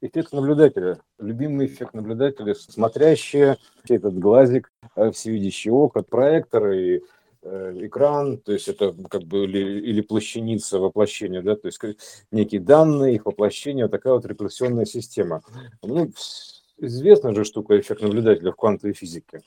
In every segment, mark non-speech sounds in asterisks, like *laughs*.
эффект наблюдателя, любимый эффект наблюдателя, смотрящий этот глазик, э, всевидящий око, проектор и э, экран, то есть это как бы или, или плащаница воплощения, да, то есть некие данные, их воплощение, такая вот рекурсионная система. Ну, известна же штука эффект наблюдателя в квантовой физике.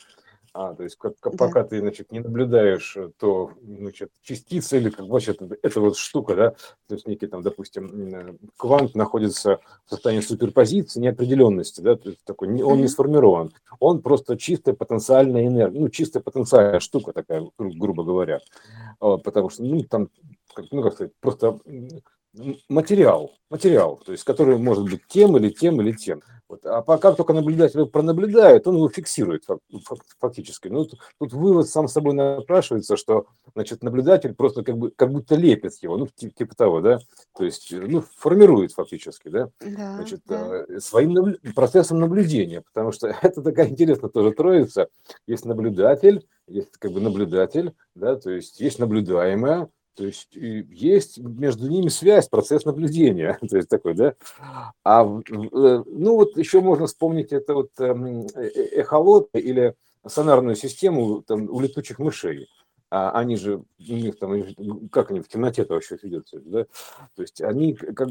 А, то есть как, как, да. пока ты, значит, не наблюдаешь, э, то, значит, частица или как вообще это, вот штука, да, то есть некий там, допустим, э, квант находится в состоянии суперпозиции, неопределенности, да, то есть такой, он не сформирован, он просто чистая потенциальная энергия, ну, чистая потенциальная штука такая, грубо говоря, потому что, ну, там, ну, как сказать, просто материал, материал, то есть который может быть тем или тем или тем. Вот. А пока только наблюдатель пронаблюдает, он его фиксирует фактически. Ну, тут, тут вывод сам собой напрашивается, что значит, наблюдатель просто как, бы, как будто лепит его, ну, типа, того, да, то есть, ну, формирует фактически, да, да значит, да. Э, своим наблю... процессом наблюдения, потому что *laughs* это такая интересная тоже троица. Есть наблюдатель, есть как бы наблюдатель, да, то есть есть наблюдаемое, то есть есть между ними связь, процесс наблюдения. *laughs* То есть такой, да? А, э, ну вот еще можно вспомнить это вот эм, э, э, эхолот или сонарную систему там, у летучих мышей. А они же, у них там, как они в темноте -то вообще видят да? То есть они как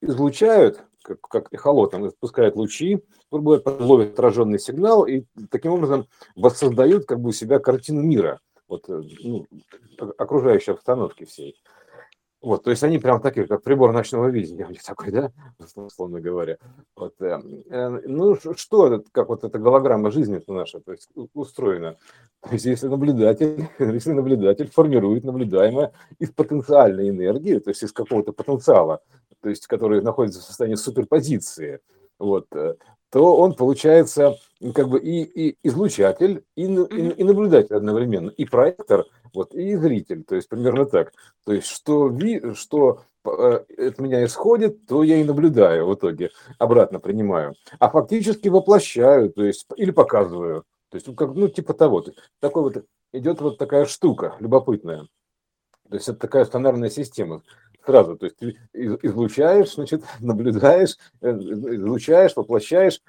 излучают, как, как эхолот, там, спускают лучи, ловят отраженный сигнал и таким образом воссоздают как бы у себя картину мира вот, э, ну, окружающей обстановки всей. Вот, то есть они прям такие, как прибор ночного видения у них *laughs* такой, да, условно говоря. Вот, э, э, ну, что это, как вот эта голограмма жизни наша, то есть устроена. То есть если наблюдатель, *laughs* если наблюдатель формирует наблюдаемое из потенциальной энергии, то есть из какого-то потенциала, то есть который находится в состоянии суперпозиции, вот, э, то он получается как бы и, и излучатель, и, и, и наблюдатель одновременно, и проектор, вот, и зритель, то есть примерно так. То есть что, ви, что э, от меня исходит, то я и наблюдаю в итоге, обратно принимаю. А фактически воплощаю, то есть или показываю. То есть, ну, как, ну типа того. То есть, такой вот идет вот такая штука любопытная. То есть это такая стандартная система сразу. То есть ты излучаешь, значит, *laughs* наблюдаешь, э, излучаешь, воплощаешь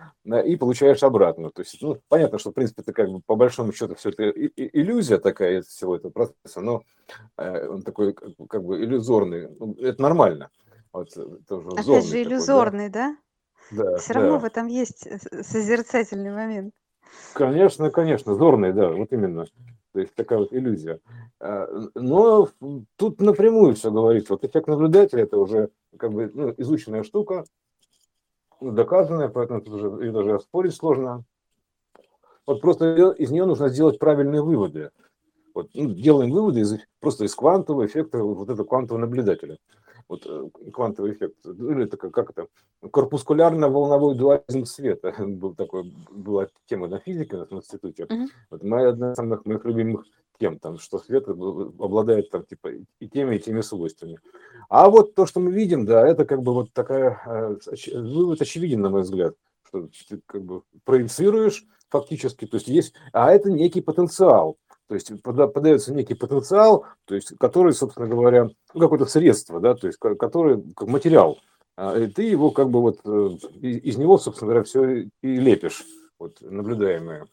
и получаешь обратно. То есть, ну, понятно, что, в принципе, это как бы по большому счету все это иллюзия такая всего этого процесса, но э, он такой как бы иллюзорный. Ну, это нормально. Вот, э, тоже Опять же, иллюзорный, такой, да? да? Да. Все равно да. в этом есть созерцательный момент. Конечно, конечно, зорный, да, вот именно. То есть такая вот иллюзия. А, но тут напрямую все говорится. Вот эффект наблюдателя это уже как бы ну, изученная штука, ну, доказанная, поэтому тут уже ее даже спорить сложно. Вот просто из нее нужно сделать правильные выводы. Вот, ну, делаем выводы из, просто из квантового эффекта вот этого квантового наблюдателя вот э, квантовый эффект, или это как, это, корпускулярно-волновой дуализм света, *laughs* был такой, была тема на физике в институте. Uh-huh. Вот моя одна из самых моих любимых тем, там, что свет обладает там, типа, и теми, и теми свойствами. А вот то, что мы видим, да, это как бы вот такая, э, вывод очевиден, на мой взгляд, что ты как бы проецируешь фактически, то есть есть, а это некий потенциал, то есть подается некий потенциал, то есть который, собственно говоря, ну, какое-то средство, да, то есть который как материал. А, и ты его как бы вот э, из него, собственно говоря, все и лепишь, вот наблюдаемое.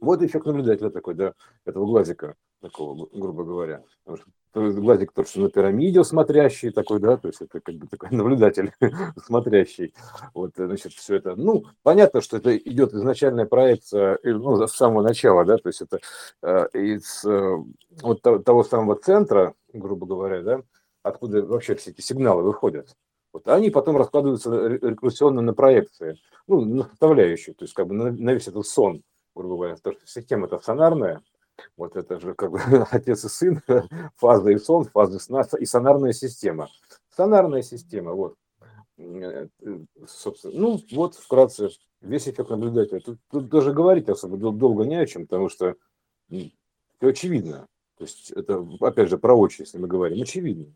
Вот эффект наблюдателя такой, да, этого глазика такого, грубо говоря. Глазик тот, что на пирамиде смотрящий такой, да, то есть это как бы такой *laughs* наблюдатель *laughs* смотрящий. Вот, значит, все это, ну, понятно, что это идет изначальная проекция, ну, с самого начала, да, то есть это э, из э, вот того самого центра, грубо говоря, да, откуда вообще все эти сигналы выходят. Вот, они потом раскладываются рекурсионно на проекции, ну, на составляющие, то есть как бы на, на весь этот сон, грубо говоря, потому что система-то сонарная, вот это же как бы *laughs* отец и сын, *laughs* фаза и сон, фаза сна и сонарная система. Сонарная система, вот. Э, собственно, ну, вот вкратце весь эффект наблюдателя. Тут, тут даже говорить особо долго не о чем, потому что все очевидно. То есть это, опять же, про очи, если мы говорим, очевидно.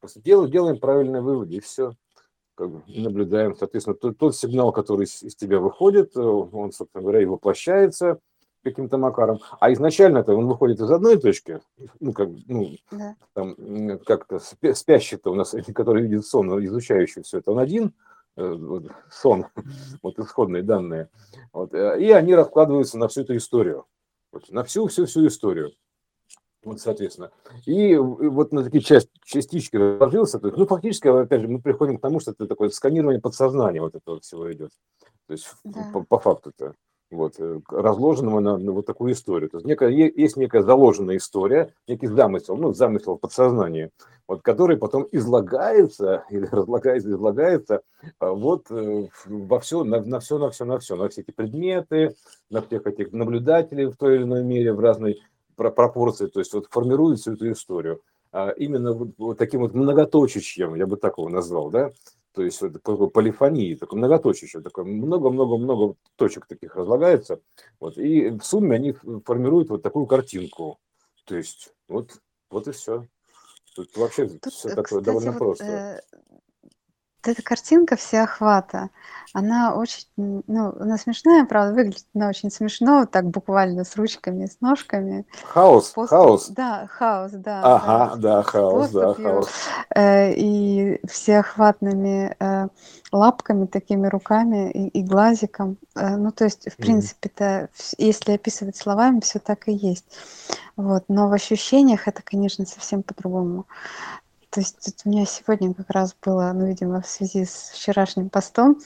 Просто делаем, делаем правильные выводы, и все. Как бы, наблюдаем, соответственно, тот, тот сигнал, который из, из тебя выходит, э, он, собственно говоря, и воплощается – каким-то макаром. А изначально это он выходит из одной точки, ну, как, ну, да. там, как-то спящий-то у нас, *laughs* который видит сон, изучающий все это, он один, вот, сон, *laughs* вот исходные данные. Вот, и они раскладываются на всю эту историю, вот, на всю-всю-всю историю. Вот, соответственно. И вот на такие часть, частички разложился. То есть, ну, фактически, опять же, мы приходим к тому, что это такое сканирование подсознания вот этого всего идет. То есть, да. по, по факту-то вот, э, разложенного на, на вот такую историю. То есть некая, есть некая заложенная история, некий замысел, ну, замысел в подсознании, вот, который потом излагается *laughs* или разлагается, излагается а, вот э, во все, на, на все, на все, на все, на все эти предметы, на всех этих наблюдателей в той или иной мере, в разной пропорции, то есть вот формирует всю эту историю. А именно вот, вот таким вот многоточечьем, я бы так его назвал, да, то есть вот такой полифонии, такой многоточие, такое много-много-много точек таких разлагается, вот, и в сумме они формируют вот такую картинку, то есть вот, вот и все. Тут вообще Тут, все такое кстати, довольно вот, просто. Э, эта картинка всеохвата, она очень, ну, она смешная, правда, выглядит она очень смешно, так буквально с ручками, с ножками. Хаос, Поступ, хаос. Да, хаос, да. Ага, да, да хаос, да, хаос. Э, и всеохватными э, лапками, такими руками и, и глазиком. Э, ну, то есть, в принципе-то, если описывать словами, все так и есть. Вот. Но в ощущениях это, конечно, совсем по-другому. То есть у меня сегодня как раз было, ну, видимо, в связи с вчерашним постом,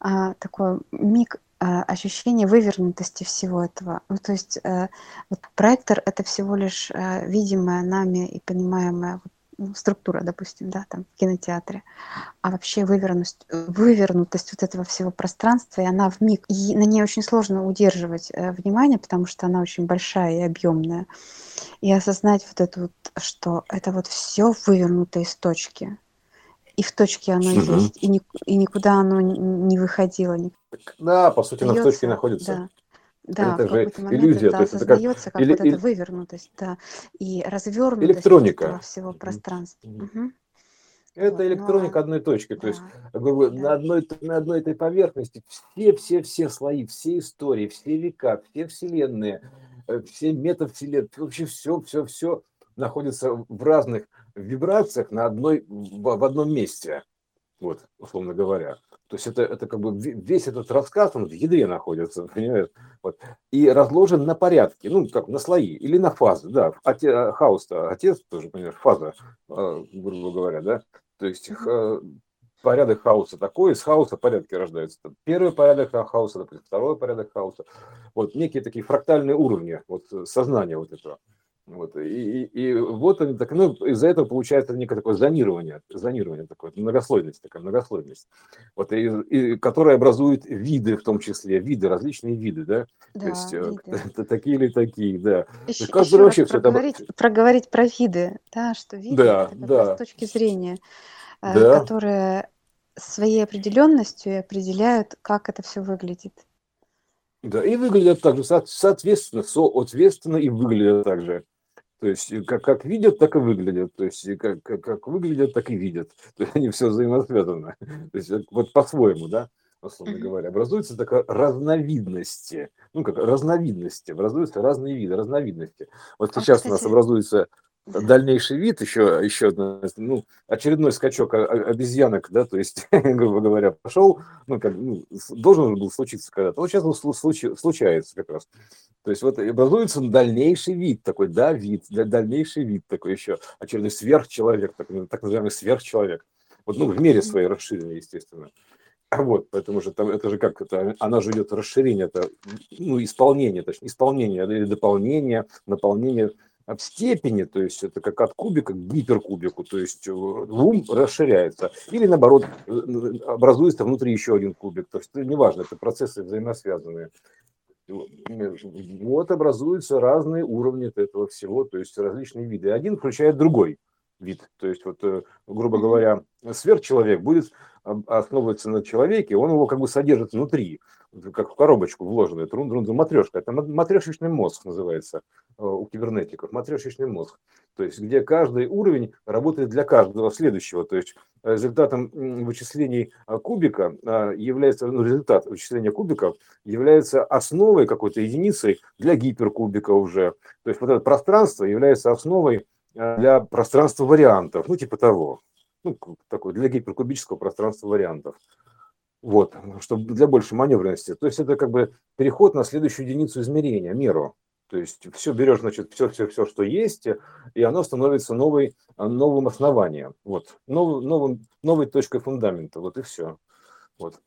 а, такой миг а, ощущение вывернутости всего этого. Ну, то есть а, вот проектор — это всего лишь а, видимая нами и понимаемая вот, ну, структура, допустим, да, там в кинотеатре, а вообще вывернутость, вывернутость вот этого всего пространства, и она в миг, и на ней очень сложно удерживать э, внимание, потому что она очень большая и объемная и осознать вот это вот, что это вот все вывернуто из точки. И в точке оно угу. есть, и, ни, и никуда оно не выходило. Да, по сути, оно в точке находится. Да. Да, это же момент иллюзия, это то есть осознается это как, как или, вот эта вывернутость, да, и развернутость электроника. всего пространства. Угу. Это вот, электроника но... одной точки, да, то есть грубо, да. на, одной, на одной этой поверхности все-все-все слои, все истории, все века, все вселенные, Э, все метавселенные, вообще все, все, все находится в разных вибрациях на одной, в одном месте, вот, условно говоря. То есть это, это как бы весь этот рассказ, он в ядре находится, *laughs* понимаешь? Вот. И разложен на порядке, ну, как на слои или на фазы, да. Оте, хаос-то, отец тоже, понимаешь, фаза, э, грубо говоря, да. То есть порядок хаоса такой, из хаоса порядки рождаются. Первый порядок хаоса, допустим, второй порядок хаоса. Вот некие такие фрактальные уровни вот, сознания вот этого. Вот, и, и, и вот они так, ну, из-за этого получается некое такое зонирование, зонирование такое, многослойность, такая многослойность, вот, и, и, которая образует виды в том числе, виды, различные виды, да, да то есть э, виды. *laughs* такие или такие, да. Еще, еще вообще все проговорить, это... проговорить про виды, да, что виды да, это да. с точки зрения, э, да. которые своей определенностью определяют, как это все выглядит. Да, и выглядят так же, соответственно, соответственно и выглядят так же. То есть как, как видят, так и выглядят. То есть как, как, как выглядят, так и видят. *laughs* То есть они все взаимосвязаны. *laughs* То есть вот по-своему, да, условно говоря, образуется такая разновидности. Ну, как разновидности, образуются разные виды, разновидности. Вот а, сейчас у нас образуется дальнейший вид, еще, еще ну, очередной скачок обезьянок, да, то есть, *laughs* грубо говоря, пошел, ну, как, ну, должен был случиться когда-то, вот сейчас случай, случается как раз. То есть вот образуется дальнейший вид такой, да, вид, дальнейший вид такой еще, очередной сверхчеловек, так, так называемый сверхчеловек. Вот, ну, в мере своей расширенной, естественно. Вот, поэтому же там, это же как это, она же идет расширение, это, ну, исполнение, точнее, исполнение или дополнение, наполнение в степени, то есть это как от кубика к гиперкубику, то есть ум расширяется. Или наоборот, э, образуется внутри еще один кубик. То есть это неважно, это процессы взаимосвязанные. Вот образуются разные уровни этого всего, то есть различные виды. Один включает другой вид. То есть, вот, э, грубо говоря, сверхчеловек будет основываться на человеке, он его как бы содержит внутри как в коробочку вложенный, трун трун матрешка. Это матрешечный мозг называется э, у кибернетиков, матрешечный мозг. То есть, где каждый уровень работает для каждого следующего. То есть, результатом вычислений э, кубика э, является, ну, результат вычисления кубиков является основой какой-то единицей для гиперкубика уже. То есть, вот это пространство является основой для пространства вариантов, ну, типа того. Ну, такой, для гиперкубического пространства вариантов. Вот, чтобы для большей маневренности. То есть это как бы переход на следующую единицу измерения, меру. То есть все берешь, значит, все, все, все, что есть, и оно становится новой, новым основанием. Вот, новым, новым, новой точкой фундамента. Вот и все. Вот.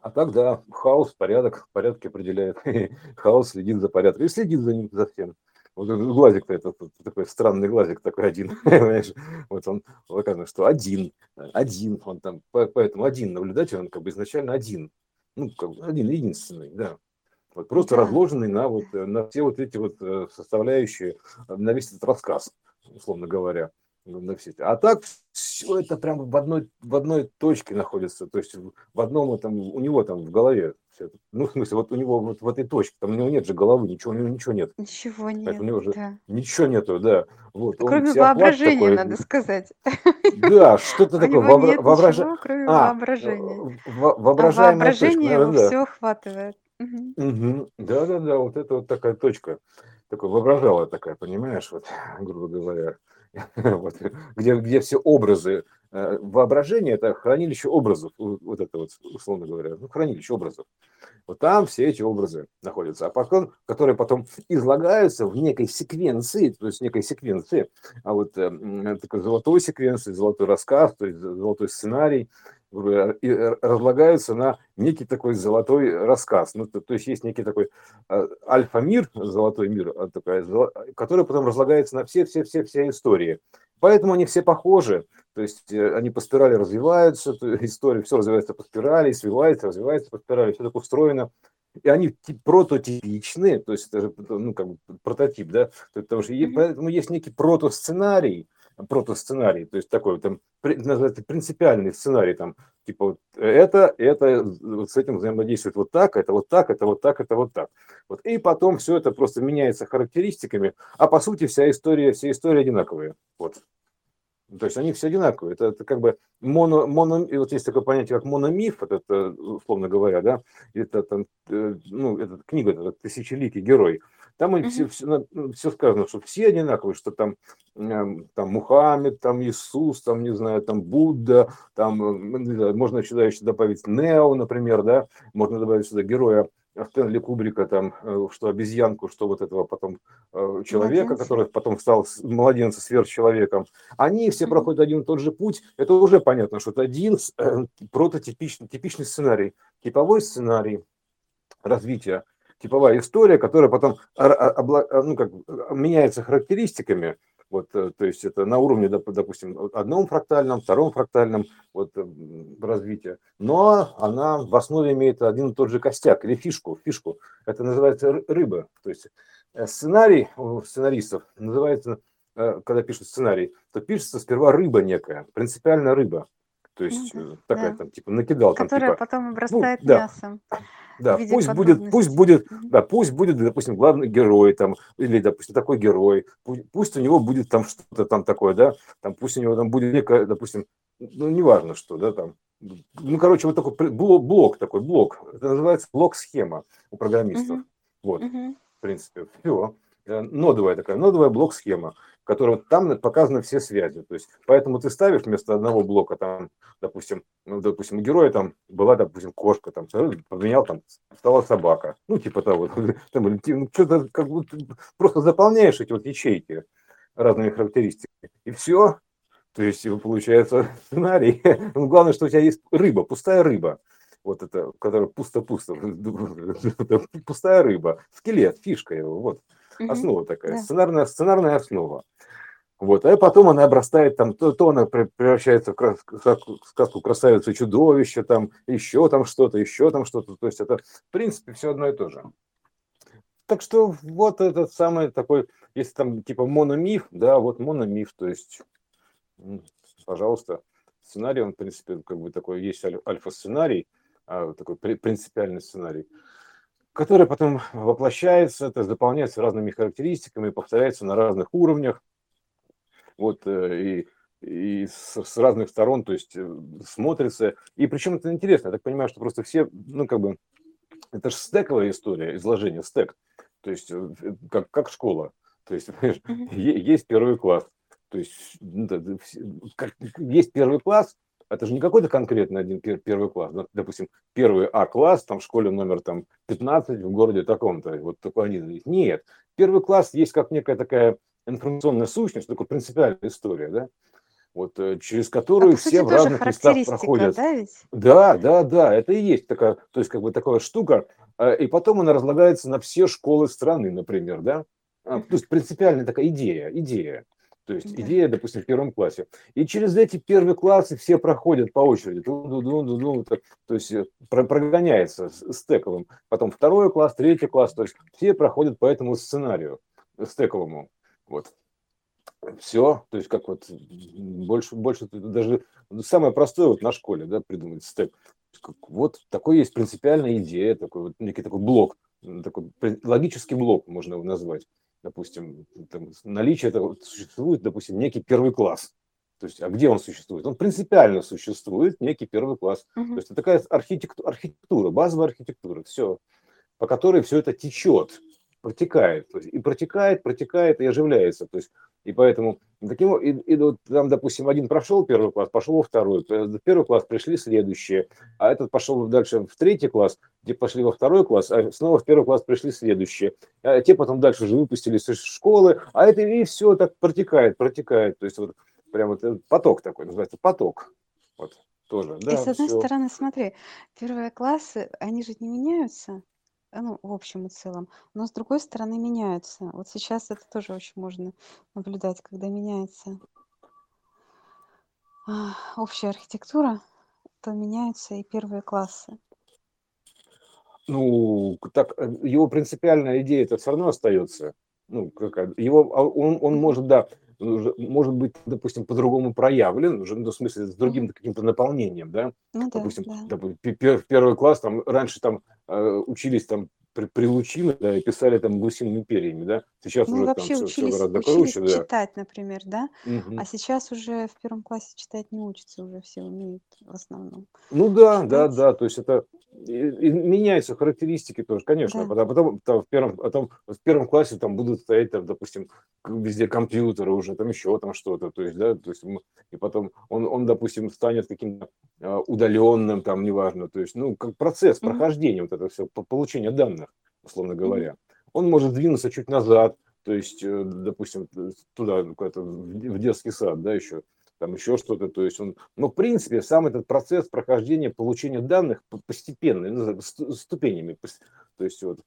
А так, да, хаос, порядок, порядки определяет. *laughs* хаос следит за порядком и следит за ним, за всем. Вот этот глазик-то, это такой странный глазик такой один, *laughs* понимаешь? Вот он показано, что один, один, он там, поэтому один наблюдатель, он как бы изначально один, ну, как бы один, единственный, да. Вот просто да. разложенный на вот на все вот эти вот э, составляющие, на весь этот рассказ, условно говоря на все. А так все это прям в одной, в одной точке находится, то есть в одном этом, у него там в голове все. Ну, в смысле, вот у него вот в этой точке, там у него нет же головы, ничего, у него ничего нет. Ничего нет. у него же да. ничего нету, да. Вот, кроме воображения, такой, надо сказать. Да, что-то такое вообра... воображение. кроме а, воображения. Во- воображаемое а воображение точка, его да. все охватывает. Угу. Да, да, да, вот это вот такая точка, такой воображала такая, понимаешь, вот, грубо говоря. *laughs* вот, где, где все образы, э, воображение – это хранилище образов, вот это вот, условно говоря, ну, хранилище образов. Вот там все эти образы находятся, а потом, которые потом излагаются в некой секвенции, то есть некой секвенции, а вот э, такой золотой секвенции, золотой рассказ, то есть золотой сценарий, разлагаются на некий такой золотой рассказ. Ну, то, то есть есть некий такой э, альфа-мир, золотой мир, а такая, который потом разлагается на все-все-все-все истории. Поэтому они все похожи, то есть э, они по спирали развиваются, история все развивается по спирали, свивается, развивается по спирали, все так устроено. И они прототипичны, то есть это же ну, как бы прототип, да, потому что mm-hmm. поэтому есть некий протосценарий, протосценарий, то есть такой там называется принципиальный сценарий, там типа вот это, это вот с этим взаимодействует вот так, это вот так, это вот так, это вот так. Вот. И потом все это просто меняется характеристиками, а по сути вся история, все истории одинаковые. Вот. То есть они все одинаковые. Это, это как бы моно, моно, и вот есть такое понятие, как мономиф, это, это условно говоря, да, это, там, э, ну, это книга, это тысячеликий герой. Там mm-hmm. все, все, ну, все сказано, что все одинаковые, что там, эм, там Мухаммед, там Иисус, там, не знаю, там Будда, там, э, можно сюда еще добавить Нео, например, да, можно добавить сюда героя Стэнли Кубрика, там, э, что обезьянку, что вот этого потом э, человека, Младенца. который потом стал младенцем, сверхчеловеком, они все проходят один и тот же путь, это уже понятно, что это один э, прототипичный типичный сценарий, типовой сценарий развития, типовая история, которая потом ну, как, меняется характеристиками, вот, э, то есть это на уровне, допустим, одном фрактальном, втором фрактальном вот, э, развития. Но она в основе имеет один и тот же костяк или фишку. фишку. Это называется рыба. То есть э, сценарий у сценаристов называется, когда пишут сценарий, то пишется сперва рыба некая, принципиально рыба. То есть ну, такая да. там типа накидал. Которая там, типа, потом обрастает ну, да. мясом. Да, пусть будет, пусть будет, да, пусть будет, допустим, главный герой там, или, допустим, такой герой, пусть, пусть у него будет там что-то там такое, да, там пусть у него там будет некое, допустим, ну, неважно что, да, там, ну, короче, вот такой блок, блок такой, блок, это называется блок-схема у программистов, uh-huh. вот, uh-huh. в принципе, все, нодовая такая, нодовая блок-схема, которая там показаны все связи. То есть, поэтому ты ставишь вместо одного блока, там, допустим, ну, допустим, у героя там была, допустим, кошка, там, поменял, там, стала собака. Ну, типа того. *laughs* Там, ну, что-то как бы просто заполняешь эти вот ячейки разными характеристиками. И все. То есть, получается *laughs* сценарий. *laughs* Ну, главное, что у тебя есть рыба, пустая рыба вот это, которая пусто-пусто, пустая рыба, скелет, фишка его, вот, основа такая, сценарная, сценарная основа. Вот, а потом она обрастает там, то, то она превращается в сказку красавицы чудовище, там еще там что-то, еще там что-то. То есть это, в принципе, все одно и то же. Так что вот этот самый такой, если там типа мономиф, да, вот мономиф, то есть, пожалуйста, сценарий, он, в принципе, как бы такой, есть альфа-сценарий, а, такой принципиальный сценарий, который потом воплощается, это заполняется разными характеристиками, повторяется на разных уровнях, вот, э, и, и с, с разных сторон, то есть э, смотрится. И причем это интересно, я так понимаю, что просто все, ну, как бы, это же стековая история, изложение, стек, то есть э, как, как школа. То есть, есть первый класс, то есть есть первый класс, это же не какой-то конкретный один первый класс, допустим, первый А-класс, там в школе номер там 15 в городе таком-то, вот такой они. Нет, первый класс есть как некая такая информационная сущность, такая принципиальная история, да, вот э, через которую а, все в разных местах проходят. Да, ведь? да, да, да, это и есть такая, то есть как бы такая штука, э, и потом она разлагается на все школы страны, например, да, а, то есть принципиальная такая идея, идея. То есть идея, допустим, в первом классе. И через эти первые классы все проходят по очереди. То есть э, прогоняется стековым. Потом второй класс, третий класс. То есть все проходят по этому сценарию стековому. Вот. Все, то есть как вот больше, больше даже самое простое вот на школе, да, придумать стек. Вот такой есть принципиальная идея, такой вот некий такой блок, такой логический блок можно его назвать допустим, там, наличие этого существует, допустим, некий первый класс. То есть, а где он существует? Он принципиально существует, некий первый класс. Угу. То есть, это такая архитектура, архитектура, базовая архитектура, все, по которой все это течет протекает, то есть и протекает, протекает и оживляется, то есть и поэтому таким и, и вот там, допустим, один прошел первый класс, пошел во второй, в первый класс пришли следующие, а этот пошел дальше в третий класс, те пошли во второй класс, а снова в первый класс пришли следующие, а те потом дальше уже выпустились из школы, а это и все так протекает, протекает, то есть вот прям вот поток такой называется поток, вот тоже. Да, и с одной все. стороны, смотри, первые классы, они же не меняются, Э, ну, в общем и целом. Но с другой стороны меняются. Вот сейчас это тоже очень можно наблюдать, когда меняется а, общая архитектура, то меняются и первые классы. Ну, так, э, его принципиальная идея это все равно остается. Ну, как, его, а, он, он может, да, может быть, допустим, по-другому проявлен, уже, ну, в смысле, с другим каким-то наполнением, да? Ну, да, допустим, да. допустим, первый класс, там, раньше там э, учились там при, при Лучино, да, и писали там гусиными перьями, да? Сейчас ну, уже вообще там учились, все гораздо учились круче, да. читать, например, да? Угу. А сейчас уже в первом классе читать не учатся, уже все умеют в основном. Ну да, читать. да, да, то есть это и, и меняются характеристики тоже, конечно. Да. А потом там, в первом, потом в первом классе там будут стоять, там, допустим, везде компьютеры уже, там еще там что-то, то есть, да, то есть, и потом он, он допустим, станет каким-то а, удаленным, там, неважно, то есть, ну, как процесс прохождения mm-hmm. вот этого все, получения данных, условно говоря. Он может двинуться чуть назад, то есть, э, допустим, туда, куда-то в детский сад, да, еще, там еще что-то, то есть он, но в принципе сам этот процесс прохождения, получения данных постепенно, ну, ступенями, то есть вот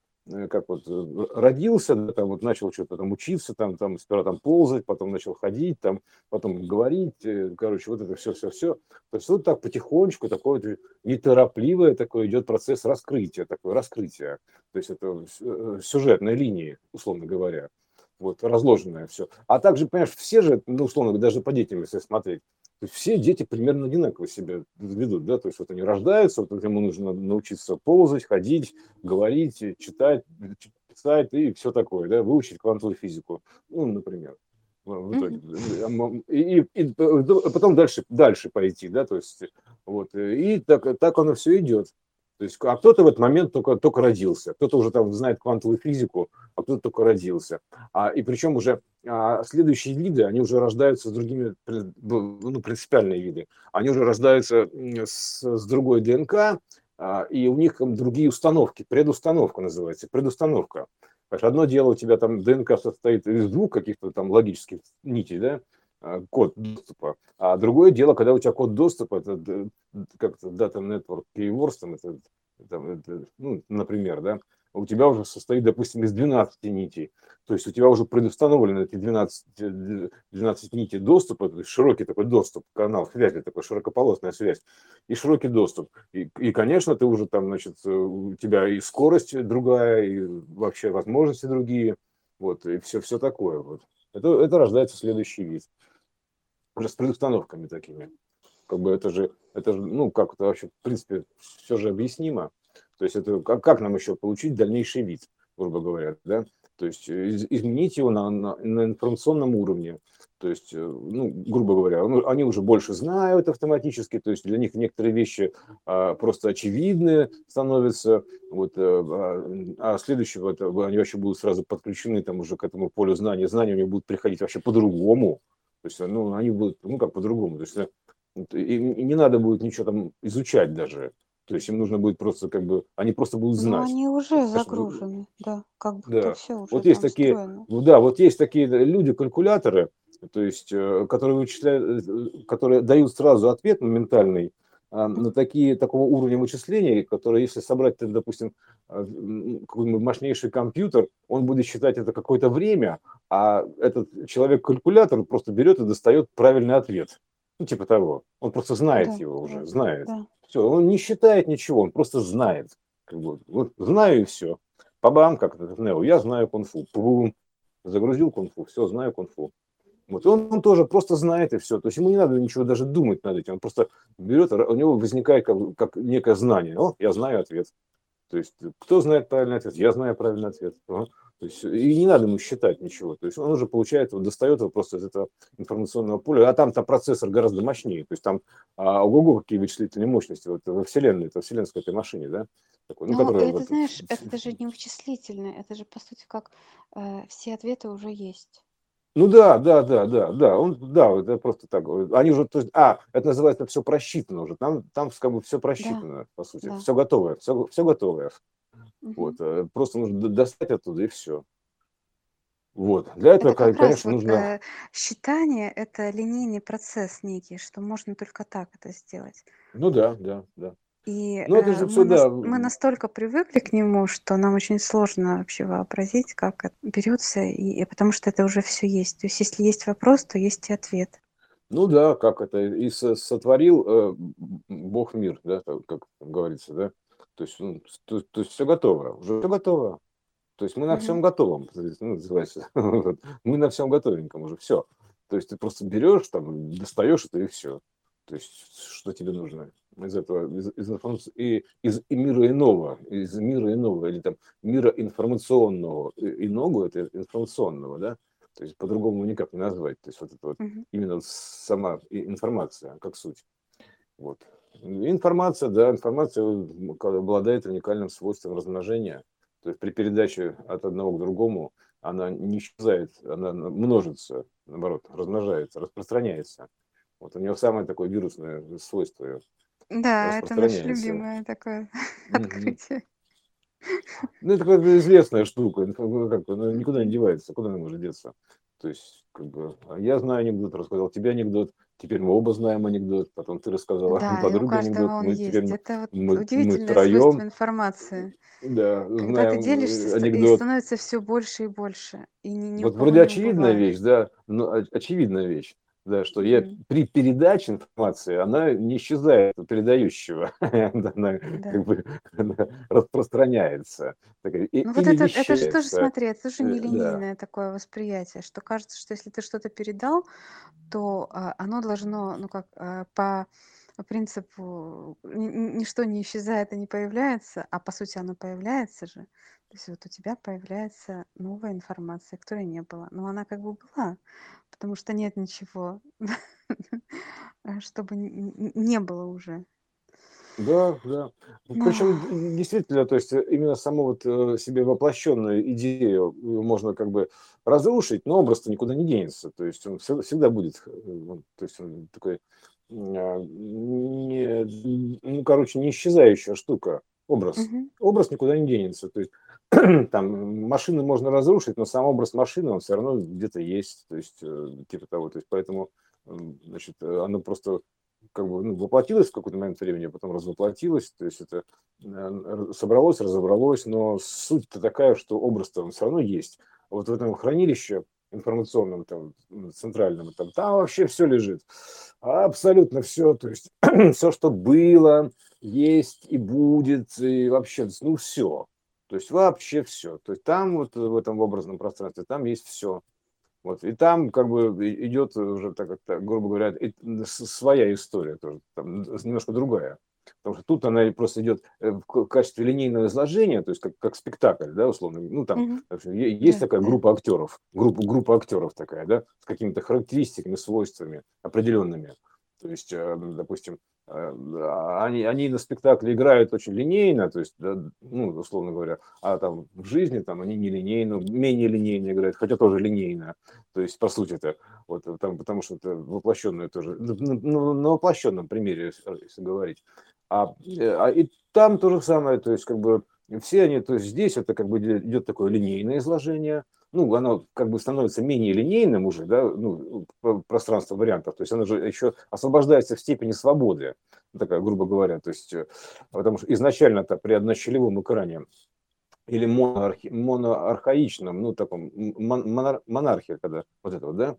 как вот э, родился, да, там вот начал что-то там учиться, там, там сперва там ползать, потом начал ходить, там, потом говорить, э, короче, вот это все-все-все. То есть вот так потихонечку, такое вот неторопливое такое идет процесс раскрытия, такое раскрытие. То есть это сюжетной линии, условно говоря вот разложенное все. А также, понимаешь, все же, ну, условно, даже по детям, если смотреть, то есть все дети примерно одинаково себя ведут, да, то есть вот они рождаются, вот ему нужно научиться ползать, ходить, говорить, читать, писать и все такое, да, выучить квантовую физику, ну, например в итоге. Mm-hmm. И, и, и потом дальше, дальше пойти, да, то есть вот, и так, так оно все идет. То есть, а кто-то в этот момент только, только родился, кто-то уже там знает квантовую физику, а кто-то только родился. А, и причем уже а, следующие виды, они уже рождаются с другими, ну, принципиальные виды, они уже рождаются с, с другой ДНК, а, и у них там другие установки, предустановка называется, предустановка. Одно дело у тебя там ДНК состоит из двух каких-то там логических нитей, да, код доступа. А другое дело, когда у тебя код доступа, это как-то Data Network Keywords, там, это, там, это, ну, например, да, у тебя уже состоит, допустим, из 12 нитей. То есть у тебя уже предустановлены эти 12, 12 нитей доступа, то есть широкий такой доступ, канал связи, такой широкополосная связь, и широкий доступ. И, и, конечно, ты уже там, значит, у тебя и скорость другая, и вообще возможности другие, вот, и все, все такое. Вот. Это, это рождается следующий вид уже с предустановками такими. Как бы это же, это же, ну, как это вообще, в принципе, все же объяснимо. То есть это как, как нам еще получить дальнейший вид, грубо говоря, да? То есть из, изменить его на, на, на информационном уровне. То есть, э, ну, грубо говоря, ну, они уже больше знают автоматически, то есть для них некоторые вещи а, просто очевидны становятся, вот, а, а следующие, вот, они вообще будут сразу подключены там уже к этому полю знаний, знания у них будут приходить вообще по-другому, то есть, ну, они будут, ну, как по-другому. То есть, И, и не надо будет ничего там изучать даже. То есть им нужно будет просто как бы, они просто будут ну, знать. Но они уже загружены, да, как будто да. все уже Вот есть такие, встроено. да, вот есть такие люди-калькуляторы, то есть, э, которые вычисляют, э, которые дают сразу ответ моментальный на такие, такого уровня вычислений, которые, если собрать, допустим, а, какой-нибудь мощнейший компьютер, он будет считать это какое-то время, а этот человек-калькулятор просто берет и достает правильный ответ. Ну, типа того. Он просто знает да, его уже, знает. Да. Все, он не считает ничего, он просто знает. Как бы, вот знаю и все. Пабам, как это Нео, я знаю кунг-фу. Загрузил кунг-фу, все, знаю кунг-фу. Вот. Он, он тоже просто знает и все. То есть ему не надо ничего даже думать над этим. Он просто берет, у него возникает как, как некое знание. О, я знаю ответ. То есть кто знает правильный ответ? Я знаю правильный ответ. Ага. То есть, и не надо ему считать ничего. То есть он уже получает, достает его просто из этого информационного поля. А там-то процессор гораздо мощнее. То есть там а, ого какие вычислительные мощности вот, во Вселенной, это вселенской этой машине, да? Такой, ну, ну это, вот, знаешь, *laughs* это даже не вычислительное, это же, по сути, как э, все ответы уже есть. Ну да, да, да, да, да, он, да, это просто так. Они уже, то есть, а, это называется все просчитано уже. Там, там как бы все просчитано, да, по сути, да. все готовое, все, все готовое. Угу. Вот, э, просто нужно достать оттуда и все. Вот. Для этого, это конечно, вот, нужно. Э, считание это линейный процесс некий, что можно только так это сделать. Ну да, да, да. И ну, это же все, мы, да. мы настолько привыкли к нему, что нам очень сложно вообще вообразить, как это берется, и, и потому что это уже все есть. То есть, если есть вопрос, то есть и ответ. Ну да, как это и сотворил э, Бог мир, да, как говорится, да. То есть, ну, то, то есть все готово, уже все готово. То есть мы на всем готовом, ну, называется. *laughs* мы на всем готовеньком уже, все. То есть ты просто берешь, там, достаешь это и все. То есть что тебе нужно из этого, из, из и, из мира иного, из мира иного, или там мира информационного, иного, это информационного, да, то есть по-другому никак не назвать, то есть вот это вот uh-huh. именно сама информация, как суть. Вот. Информация, да, информация обладает уникальным свойством размножения, то есть при передаче от одного к другому она не исчезает, она множится, наоборот, размножается, распространяется. Вот у нее самое такое вирусное свойство да, это наше любимое такое *laughs* открытие. Ну, это какая-то известная штука, ну, как, ну, никуда не девается, куда она может деться. То есть, как бы, а я знаю анекдот, рассказал тебе анекдот, теперь мы оба знаем анекдот, потом ты рассказала да, *laughs* подруге анекдот, он мы есть. теперь это вот мы, удивительное мы втроем, информации. Да, Когда знаем ты делишься, анекдот. и становится все больше и больше. И ни, ни вот вроде очевидная вещь, да, но очевидная вещь да, что я при передаче информации, она не исчезает у передающего, *laughs* она как бы распространяется. И, ну вот это, это же тоже, смотри, это тоже нелинейное да. такое восприятие, что кажется, что если ты что-то передал, то а, оно должно, ну как, а, по принципу ничто не исчезает и не появляется, а по сути оно появляется же. То есть вот у тебя появляется новая информация, которой не было. Но она как бы была, потому что нет ничего, *laughs* чтобы не было уже. Да, да. Причем действительно, то есть э, именно саму вот э, себе воплощенную идею э, можно как бы разрушить, но образ-то никуда не денется. То есть он всегда будет, то есть он такой, не, ну, короче, не исчезающая штука, образ. Угу. Образ никуда не денется. То есть *clears throat* там машины можно разрушить, но сам образ машины, он все равно где-то есть, то есть э, типа того, то есть поэтому, значит, оно просто как бы ну, воплотилось в какой-то момент времени, а потом развоплотилось, то есть это э, собралось, разобралось, но суть-то такая, что образ-то он все равно есть. Вот в этом хранилище информационном, там, центральном, там, там вообще все лежит. Абсолютно все, то есть *clears throat* все, что было, есть и будет, и вообще, ну все. То есть вообще все. То есть там вот в этом образном пространстве, там есть все. Вот. И там как бы идет уже, так, так грубо говоря, своя история тоже, там немножко другая. Потому что тут она просто идет э, в качестве линейного изложения, то есть как, как спектакль, да, условно. Ну, там mm-hmm. есть такая группа актеров, группа, группа актеров такая, да, с какими-то характеристиками, свойствами определенными. То есть, э, допустим, Э, они, они на спектакле играют очень линейно, то есть, ну, условно говоря, а там в жизни там они не линейно, менее линейно играют, хотя тоже линейно, то есть, по сути это, вот, там, потому что это воплощенное тоже, ну, на воплощенном примере, если говорить. А, э, а и там то же самое, то есть, как бы, все они, то есть здесь это как бы идет такое линейное изложение, ну, оно как бы становится менее линейным уже, да, ну, пространство вариантов, то есть оно же еще освобождается в степени свободы, такая, грубо говоря, то есть, э, потому что изначально-то при однощелевом экране или моноархи, моноархаичном, ну, таком монар, монархия, когда вот это вот, да,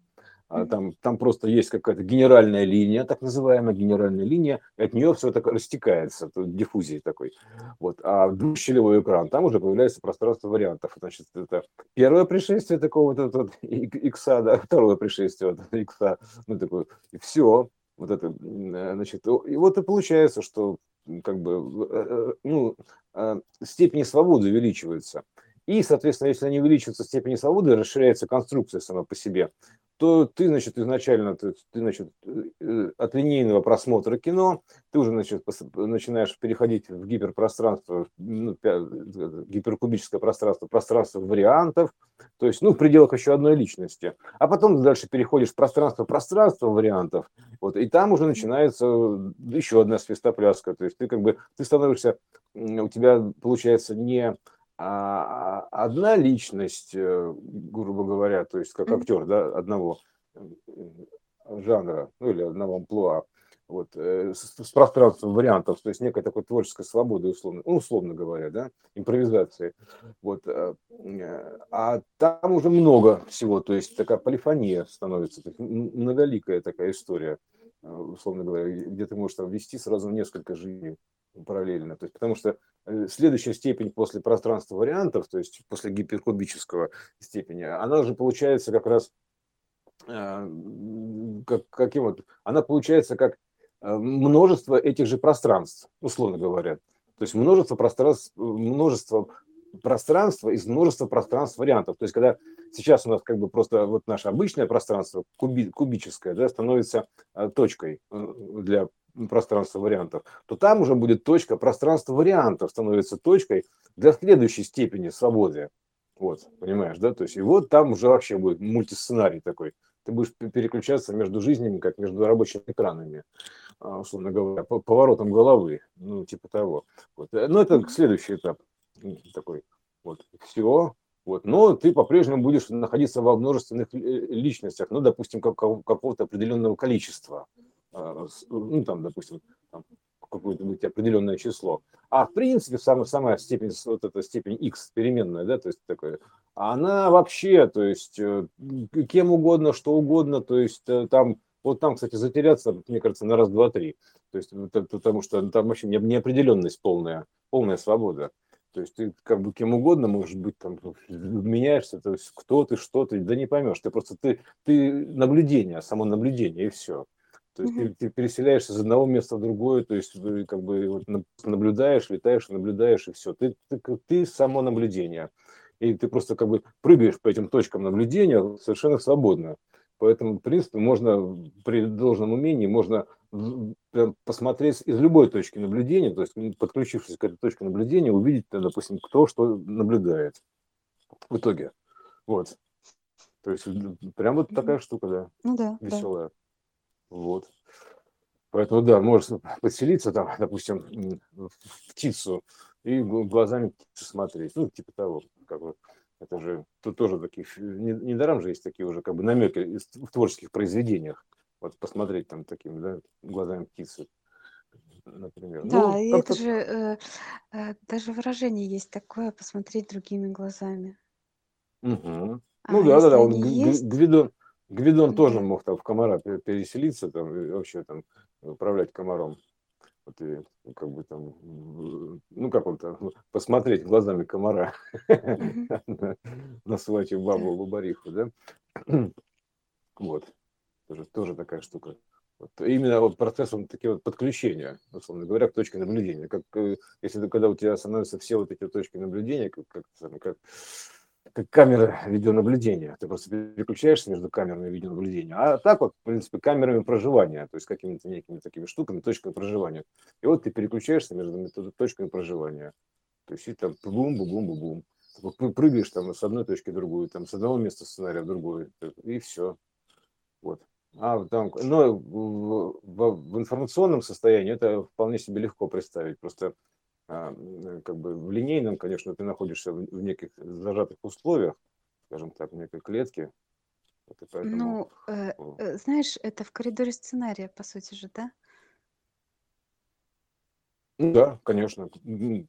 там, там просто есть какая-то генеральная линия, так называемая генеральная линия, от нее все так растекается, диффузией такой. Вот. А двухщелевой экран, там уже появляется пространство вариантов. Значит, это первое пришествие такого вот этого икса, да, второе пришествие вот этого икса, ну, такое, и все. Вот это, э, значит, и вот и получается, что как бы, э, э, ну, степень свободы увеличивается. И, соответственно, если они увеличиваются степени свободы, расширяется конструкция сама по себе, то ты, значит, изначально, ты, ты значит, э, от линейного просмотра кино, ты уже, значит, начинаешь переходить в гиперпространство, ну, гиперкубическое пространство, пространство вариантов, то есть, ну, в пределах еще одной личности. А потом дальше переходишь в пространство пространство вариантов, вот, и там уже начинается еще одна свистопляска, то есть ты как бы, ты становишься, у тебя получается не а одна личность, э, грубо говоря, то есть как актер да, одного э, жанра, ну или одного амплуа, вот, э, с, с пространством вариантов, то есть некая такой творческой свободы, условно, ну, условно говоря, да, импровизации. Вот, а там уже много всего, то есть такая полифония становится, есть многоликая такая история, условно говоря, где ты можешь там вести сразу несколько жизней параллельно. То есть, потому что следующая степень после пространства вариантов, то есть после гиперкубического степени, она уже получается как раз э, как, каким вот, она получается как э, множество этих же пространств, условно говоря. То есть множество пространств, множество пространства из множества пространств вариантов. То есть когда сейчас у нас как бы просто вот наше обычное пространство куби, кубическое да, становится точкой для пространство вариантов, то там уже будет точка, пространство вариантов становится точкой для следующей степени свободы. Вот, понимаешь, да? То есть, и вот там уже вообще будет мультисценарий такой. Ты будешь переключаться между жизнями, как между рабочими экранами, а, условно говоря, поворотом головы, ну, типа того. Вот. Э, Но ну, это следующий этап такой. Вот, все. Вот. Но ты по-прежнему будешь находиться во множественных э, личностях, ну, допустим, как, какого-то определенного количества. А, ну, там, допустим, там, какое-то быть определенное число. А в принципе, самая, самая степень, вот эта степень x переменная, да, то есть такое, она вообще, то есть э, кем угодно, что угодно, то есть э, там, вот там, кстати, затеряться, мне кажется, на раз, два, три. То есть, потому что там вообще неопределенность полная, полная свобода. То есть ты как бы кем угодно, может быть, там меняешься, то есть кто ты, что ты, да не поймешь. Ты просто ты, ты наблюдение, само наблюдение и все. То есть ты, ты переселяешься из одного места в другое, то есть ты как бы вот наблюдаешь, летаешь, наблюдаешь, и все. Ты, ты, ты само наблюдение. И ты просто как бы прыгаешь по этим точкам наблюдения совершенно свободно. Поэтому, в принципе, можно при должном умении, можно посмотреть из любой точки наблюдения, то есть подключившись к этой точке наблюдения, увидеть, допустим, кто что наблюдает в итоге. Вот. То есть прям вот такая штука, да. Ну да. Веселая. Да. Вот. Поэтому, да, можно подселиться там, *laughs* допустим, в птицу и глазами птицы смотреть. Ну, типа того, как бы. Это же тут тоже таких, недаром же есть такие уже как бы намеки в творческих произведениях. Вот посмотреть там такими, да, глазами птицы например. Да, ну, и это же э, э, даже выражение есть такое, посмотреть другими глазами. Угу. А ну да, да, да, он есть... Гвидон, Гвидон тоже мог там в комара переселиться, там, и вообще там управлять комаром. Вот и, ну, как бы там, ну как он там, посмотреть глазами комара *laughs* на, свою бабу Бабариху, да? Вот. Тоже, тоже такая штука. Вот. Именно вот процесс он такие вот подключения, условно говоря, к точке наблюдения. Как, э, если когда у тебя становятся все вот эти точки наблюдения, как, как, как как камера видеонаблюдения. Ты просто переключаешься между камерами видеонаблюдения. А так вот, в принципе, камерами проживания, то есть какими-то некими такими штуками, точками проживания. И вот ты переключаешься между точками проживания. То есть и там бум бум бум бум бум Прыгаешь там с одной точки в другую, там с одного места сценария в другой, и все. Вот. А там, но в, в, в информационном состоянии это вполне себе легко представить. Просто как бы в линейном, конечно, ты находишься в, в неких зажатых условиях, скажем так, в некой клетке. Вот поэтому... Ну, э, э, знаешь, это в коридоре сценария, по сути же, да? Ну да, конечно,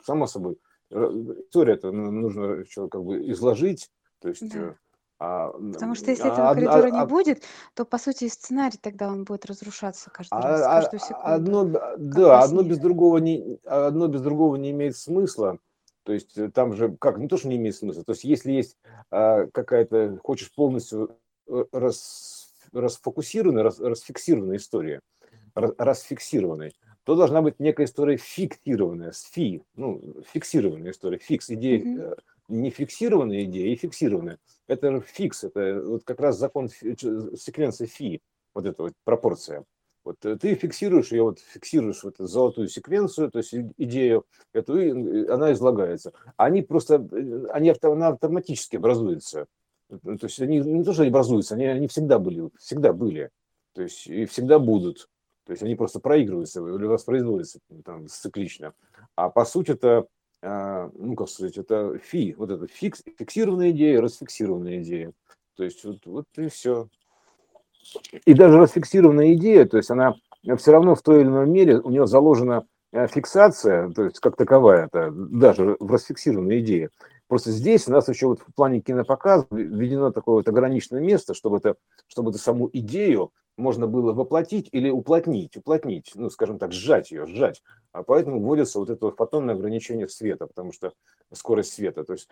само собой. История это нужно еще как бы изложить, то есть да. А, Потому что если этого а, коридора а, не а, будет, то по сути сценарий тогда он будет разрушаться каждый раз, а, каждую секунду. Одно, да, одно без другого не одно без другого не имеет смысла. То есть э, там же как не то, что не имеет смысла. То есть если есть а, какая-то хочешь полностью э, рас, расфокусированная, рас, расфиксированная история, рас, расфиксированная, то должна быть некая история фиксированная, с фи, ну фиксированная история, фикс идея. Mm-hmm не фиксированная идея и фиксированная. Это фикс, это вот как раз закон секвенции фи, вот эта вот пропорция. Вот э, ты фиксируешь ее, вот фиксируешь вот эту золотую секвенцию, то есть идею эту, и она излагается. Они просто, э, они она автоматически образуются. То есть они не то, что они образуются, они, они всегда были, всегда были. То есть и всегда будут. То есть они просто проигрываются или воспроизводятся там, циклично. А по сути это ну, как сказать, это фи, вот это фикс, фиксированная идея, расфиксированная идея. То есть вот, вот и все. И даже расфиксированная идея, то есть она все равно в той или иной мере, у нее заложена э, фиксация, то есть как таковая, это даже в расфиксированной идее. Просто здесь у нас еще вот в плане кинопоказа введено такое вот ограниченное место, чтобы это, чтобы эту саму идею можно было воплотить или уплотнить, уплотнить, ну, скажем так, сжать ее, сжать. А поэтому вводится вот это фотонное ограничение света, потому что скорость света, то есть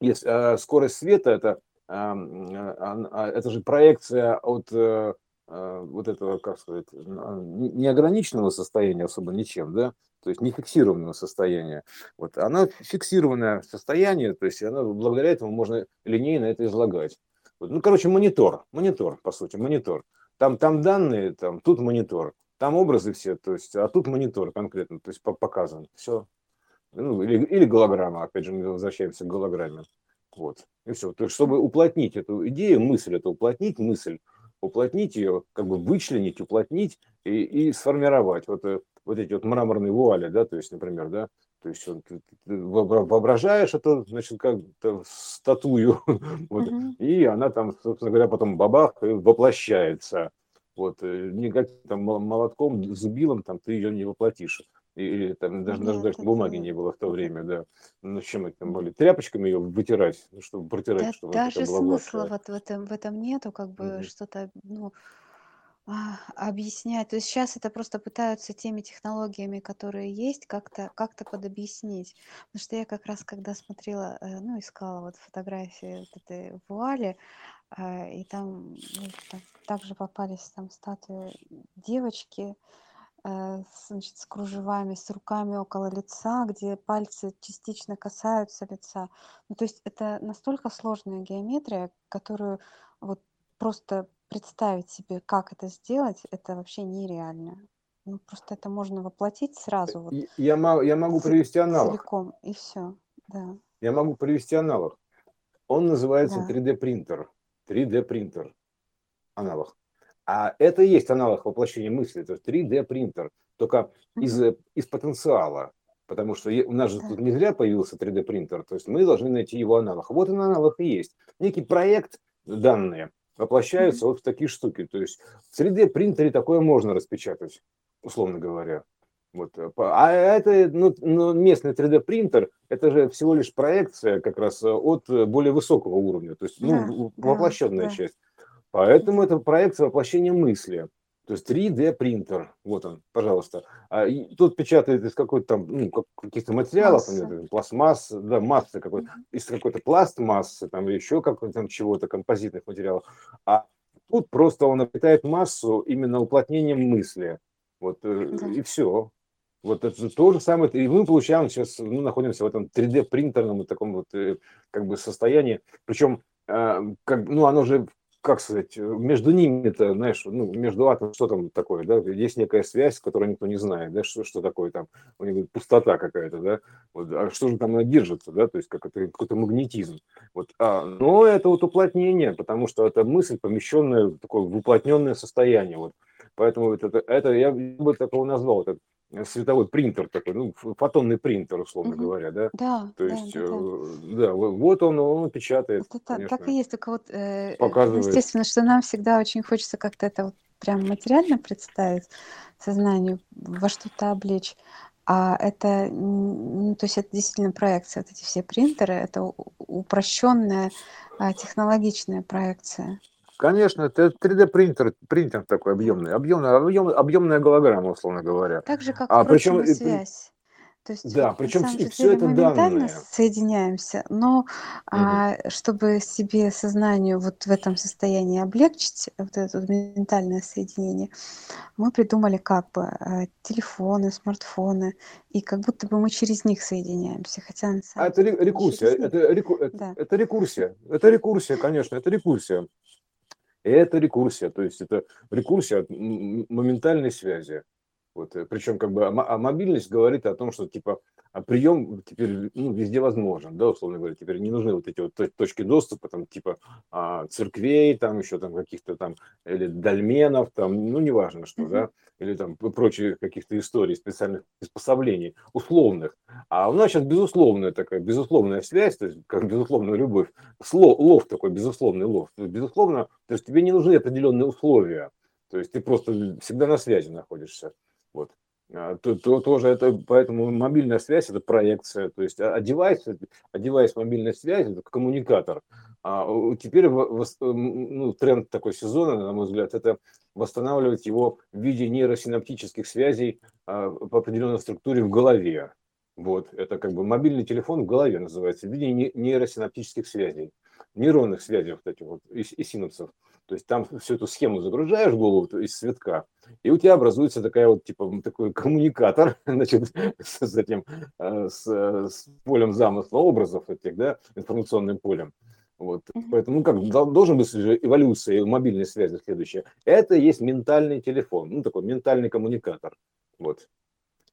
если, а, скорость света это, а, а, это же проекция от а, вот этого, как сказать, неограниченного состояния особо ничем, да, то есть не фиксированного состояния. Вот она фиксированное состояние, то есть она, благодаря этому можно линейно это излагать. Вот, ну, короче, монитор, монитор, по сути, монитор. Там, там данные, там, тут монитор, там образы все, то есть, а тут монитор конкретно, то есть показан, все. Ну, или, или голограмма, опять же, мы возвращаемся к голограмме. Вот, и все. То есть, чтобы уплотнить эту идею, мысль, это уплотнить мысль, уплотнить ее, как бы вычленить, уплотнить и, и сформировать. Вот, э, вот эти вот мраморные вуали, да, то есть, например, да, то есть он, ты, ты воображаешь это, значит, как статую, *laughs* вот, uh-huh. и она там, собственно говоря, потом бабах воплощается. Вот, э, никаким там молотком, зубилом там ты ее не воплотишь. Или там даже, даже, даже бумаги не было в то время, да. Ну, чем это там были? Тряпочками ее вытирать, ну, чтобы протирать, да, чтобы даже смысла вот в этом, в этом нету, как бы uh-huh. что-то, ну, а, объяснять. То есть сейчас это просто пытаются теми технологиями, которые есть, как-то как-то подобъяснить. Потому что я как раз, когда смотрела, э, ну, искала вот фотографии вот этой вуали, э, и там, ну, там также попались там статуи девочки, значит, с кружевами, с руками около лица, где пальцы частично касаются лица. Ну, то есть это настолько сложная геометрия, которую вот просто представить себе, как это сделать, это вообще нереально. Ну, просто это можно воплотить сразу. Вот, я, могу, я могу привести аналог. Целиком, и все, да. Я могу привести аналог. Он называется да. 3D принтер. 3D принтер. Аналог. А это и есть аналог воплощения мысли. То есть 3D принтер. Только из, из потенциала. Потому что у нас же тут не зря появился 3D принтер. То есть мы должны найти его аналог. Вот он аналог и есть. Некий проект, данные, воплощаются вот в такие штуки. То есть в 3D принтере такое можно распечатать, условно говоря. Вот. А это ну, ну, местный 3D принтер, это же всего лишь проекция как раз от более высокого уровня, то есть ну, да, воплощенная да, часть. Поэтому это проекция воплощения мысли. То есть 3D принтер, вот он, пожалуйста. А, и тут печатает из какой-то там, ну, каких-то материалов, Масса. пластмасс, да, массы какой-то, из какой-то пластмассы, там, или еще какой-то там чего-то, композитных материалов. А тут просто он обретает массу именно уплотнением мысли. Вот, э, да. и все. Вот это то же самое, и мы получаем сейчас, мы находимся в этом 3D-принтерном таком вот э, как бы состоянии, причем, а, как, ну, оно же как сказать, между ними это, знаешь, ну, между атомами что там такое, да, есть некая связь, которую никто не знает, да, что, что такое там, у них пустота какая-то, да, вот, а что же там она держится, да, то есть как это какой-то магнетизм, вот, а, но это вот уплотнение, потому что это мысль, помещенная в такое в уплотненное состояние, вот, поэтому это, это я бы такого назвал, это световой принтер такой, ну, фотонный принтер, условно угу. говоря, да? Да, То есть, да, да, да. да вот он, он печатает, это, конечно, Так и есть, только вот, э, показывает. естественно, что нам всегда очень хочется как-то это вот прям материально представить, сознанию, во что-то облечь. А это, ну, то есть это действительно проекция, вот эти все принтеры, это упрощенная технологичная проекция. Конечно, это 3D-принтер, принтер такой объемный, объемный, объем, объемная голограмма, условно говоря. Так же, как, а, причем, связь. То есть да, причем и все это данные. соединяемся, но угу. а, чтобы себе сознанию вот в этом состоянии облегчить вот это вот ментальное соединение, мы придумали как бы а, телефоны, смартфоны, и как будто бы мы через них соединяемся, хотя на самом а это рекурсия, это, реку, это, да. это рекурсия, это рекурсия, конечно, это рекурсия. Это рекурсия, то есть это рекурсия от моментальной связи. Вот, э, причем как бы а, мобильность говорит о том, что типа а прием теперь ну, везде возможен, да, условно говоря, теперь не нужны вот эти вот точки доступа, там типа а, церквей, там еще там каких-то там, или дольменов, там, ну, неважно что, mm-hmm. да, или там прочие каких-то историй, специальных приспособлений, условных. А у нас сейчас безусловная такая, безусловная связь, то есть как безусловная любовь, Сло, лов такой, безусловный лов. То есть, безусловно, то есть тебе не нужны определенные условия, то есть ты просто всегда на связи находишься. А, то, то, тоже это, поэтому мобильная связь это проекция, то есть а, а а девайс мобильной связи это коммуникатор. А теперь ну, тренд такой сезона, на мой взгляд, это восстанавливать его в виде нейросинаптических связей по определенной структуре в голове. Вот, это как бы мобильный телефон в голове называется, в виде нейросинаптических связей, нейронных связей вот этих вот и, и синапсов. То есть там всю эту схему загружаешь в голову из цветка, и у тебя образуется такая вот, типа, такой коммуникатор, *laughs* значит, с этим, э, с, с полем замысла образов этих, да, информационным полем. Вот. Поэтому ну, как должен быть эволюция мобильной связи следующая. Это есть ментальный телефон, ну такой ментальный коммуникатор. Вот.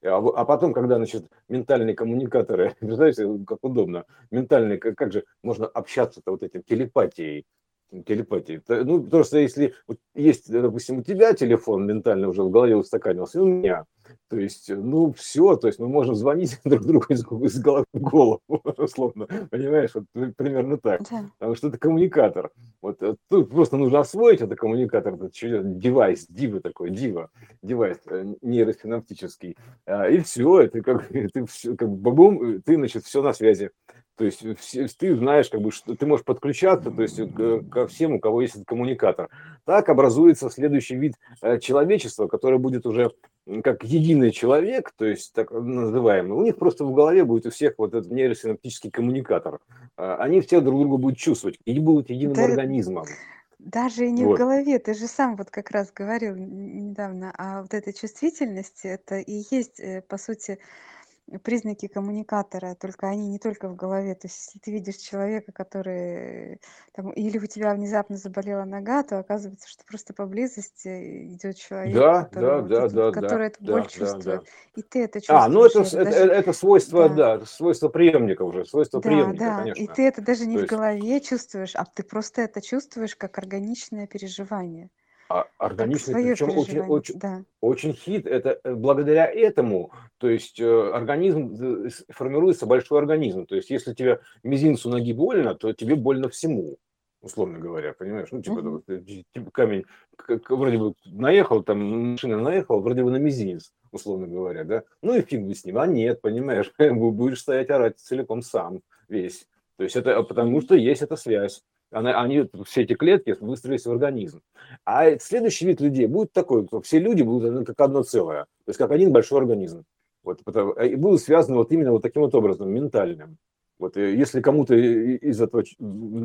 А, а потом, когда, значит, ментальные коммуникаторы, *laughs* представляете, как удобно, ментальные, как, как же можно общаться-то вот этим телепатией, телепатии. Ну, просто если вот есть, допустим, у тебя телефон ментально уже в голове устаканился, у меня. То есть, ну, все, то есть мы можем звонить *laughs* друг другу из, из головы в голову, *laughs* условно, понимаешь, вот примерно так. Да. Потому что это коммуникатор. Вот э, тут просто нужно освоить это коммуникатор, это девайс, дива такой, дива, девайс э, нейросинаптический. А, и все, это как, *laughs* ты, все, как богом, ты, значит, все на связи. То есть ты знаешь, как бы, что ты можешь подключаться то есть, ко всем, у кого есть этот коммуникатор. Так образуется следующий вид э, человечества, который будет уже как единый человек, то есть так называемый. У них просто в голове будет у всех вот этот нейросинаптический коммуникатор. А, они все друг друга будут чувствовать и будут единым да, организмом. Даже и не вот. в голове, ты же сам вот как раз говорил недавно о вот этой чувствительности, это и есть, э, по сути, признаки коммуникатора, только они не только в голове. То есть, если ты видишь человека, который там, или у тебя внезапно заболела нога, то оказывается, что просто поблизости идет человек, да, который, да, вот да, это, да, который да, эту боль да, чувствует. Да, да. И ты это чувствуешь. А, ну это, это, даже... это, это свойство, да. да, свойство приемника уже, свойство да, приемника, да. конечно. И ты это даже не то в голове чувствуешь, а ты просто это чувствуешь как органичное переживание. А органичный, причем очень, очень, да. очень хит. Это э, благодаря этому, то есть э, организм э, формируется большой организм. То есть если тебе мизинцу ноги больно, то тебе больно всему условно говоря, понимаешь? Ну, типа, uh-huh. типа камень, как, вроде бы наехал, там машина наехала, вроде бы на мизинец, условно говоря, да? Ну и фиг бы с ним. А нет, понимаешь, *laughs* будешь стоять орать целиком сам весь. То есть это потому, что есть эта связь они, все эти клетки выстроились в организм. А следующий вид людей будет такой, все люди будут ну, как одно целое, то есть как один большой организм. Вот, и будут связаны вот именно вот таким вот образом, ментальным. Вот, если кому-то из этого,